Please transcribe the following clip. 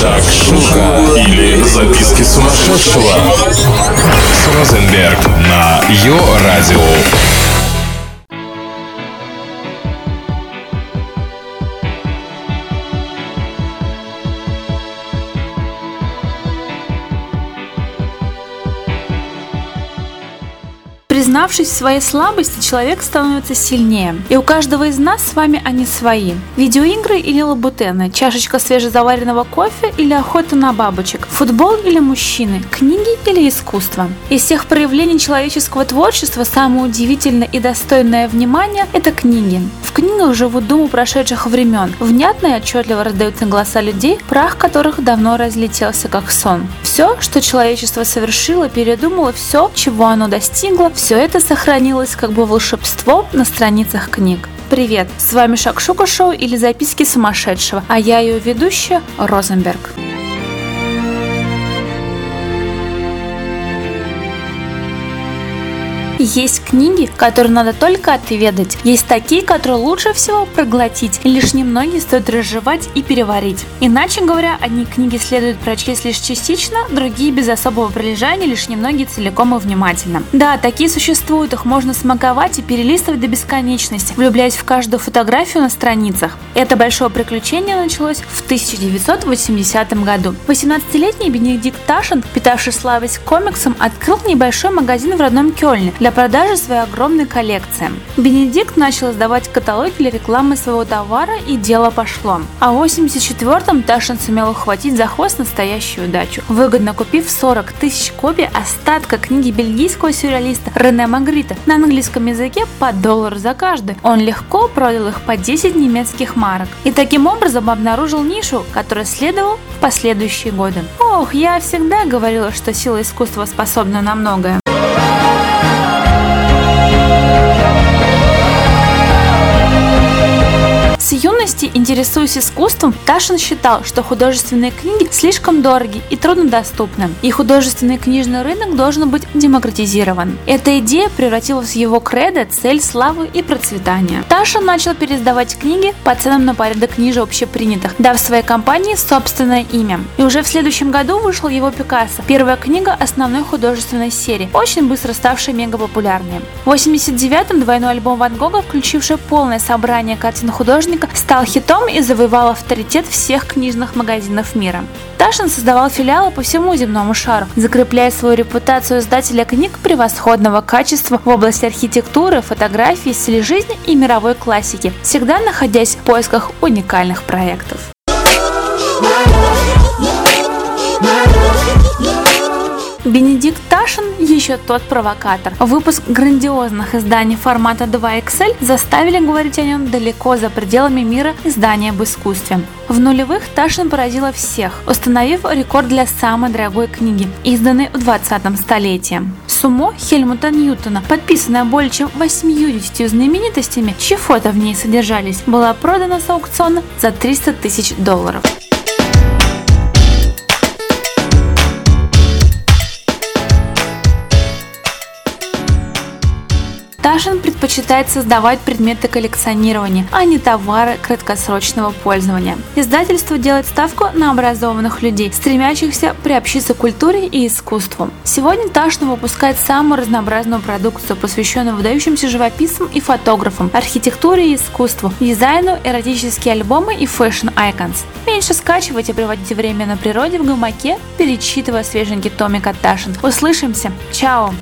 Шакшука или записки сумасшедшего с Розенберг на Йо-Радио. Признавшись в своей слабости, человек становится сильнее. И у каждого из нас с вами они свои. Видеоигры или лабутены, чашечка свежезаваренного кофе или охота на бабочек, футбол или мужчины, книги или искусство. Из всех проявлений человеческого творчества самое удивительное и достойное внимания – это книги. В книгах живут думы прошедших времен. Внятно и отчетливо раздаются голоса людей, прах которых давно разлетелся как сон. Все, что человечество совершило, передумало, все, чего оно достигло, все это сохранилось как бы волшебство на страницах книг. Привет, с вами Шакшука Шоу или Записки сумасшедшего, а я ее ведущая Розенберг. Есть книги, которые надо только отведать. Есть такие, которые лучше всего проглотить. И лишь немногие стоит разжевать и переварить. Иначе говоря, одни книги следует прочесть лишь частично, другие без особого прилежания, лишь немногие целиком и внимательно. Да, такие существуют, их можно смаковать и перелистывать до бесконечности, влюбляясь в каждую фотографию на страницах. Это большое приключение началось в 1980 году. 18-летний Бенедикт Ташин, питавший славость комиксом, открыл небольшой магазин в родном Кёльне для продажи своей огромной коллекции. Бенедикт начал издавать каталоги для рекламы своего товара и дело пошло. А в 84-м Ташин сумел ухватить за хвост настоящую удачу, выгодно купив 40 тысяч копий остатка книги бельгийского сюрреалиста Рене Магрита на английском языке по доллару за каждый. Он легко продал их по 10 немецких марок и таким образом обнаружил нишу, которая следовал в последующие годы. Ох, я всегда говорила, что сила искусства способна на многое. С юности, интересуясь искусством, Ташин считал, что художественные книги слишком дороги и труднодоступны, и художественный книжный рынок должен быть демократизирован. Эта идея превратилась в его кредо, цель славы и процветания. Ташин начал переиздавать книги по ценам на порядок ниже общепринятых, дав своей компании собственное имя. И уже в следующем году вышел его Пикассо, первая книга основной художественной серии, очень быстро ставшая мега популярной. В 89-м двойной альбом Ван Гога, включивший полное собрание картин художника, художника стал хитом и завоевал авторитет всех книжных магазинов мира. Ташин создавал филиалы по всему земному шару, закрепляя свою репутацию издателя книг превосходного качества в области архитектуры, фотографии, стиля жизни и мировой классики, всегда находясь в поисках уникальных проектов. Бенедикт Ташин еще тот провокатор. Выпуск грандиозных изданий формата 2XL заставили говорить о нем далеко за пределами мира издания об искусстве. В нулевых Ташин поразила всех, установив рекорд для самой дорогой книги, изданной в 20 столетии. Сумо Хельмута Ньютона, подписанная более чем 80 знаменитостями, чьи фото в ней содержались, была продана с аукциона за 300 тысяч долларов. Ташин предпочитает создавать предметы коллекционирования, а не товары краткосрочного пользования. Издательство делает ставку на образованных людей, стремящихся приобщиться к культуре и искусству. Сегодня Ташин выпускает самую разнообразную продукцию, посвященную выдающимся живописцам и фотографам, архитектуре и искусству, дизайну, эротические альбомы и fashion icons. Меньше скачивайте, проводите время на природе в гамаке, перечитывая свеженький томик от Taschen. Услышимся! Чао!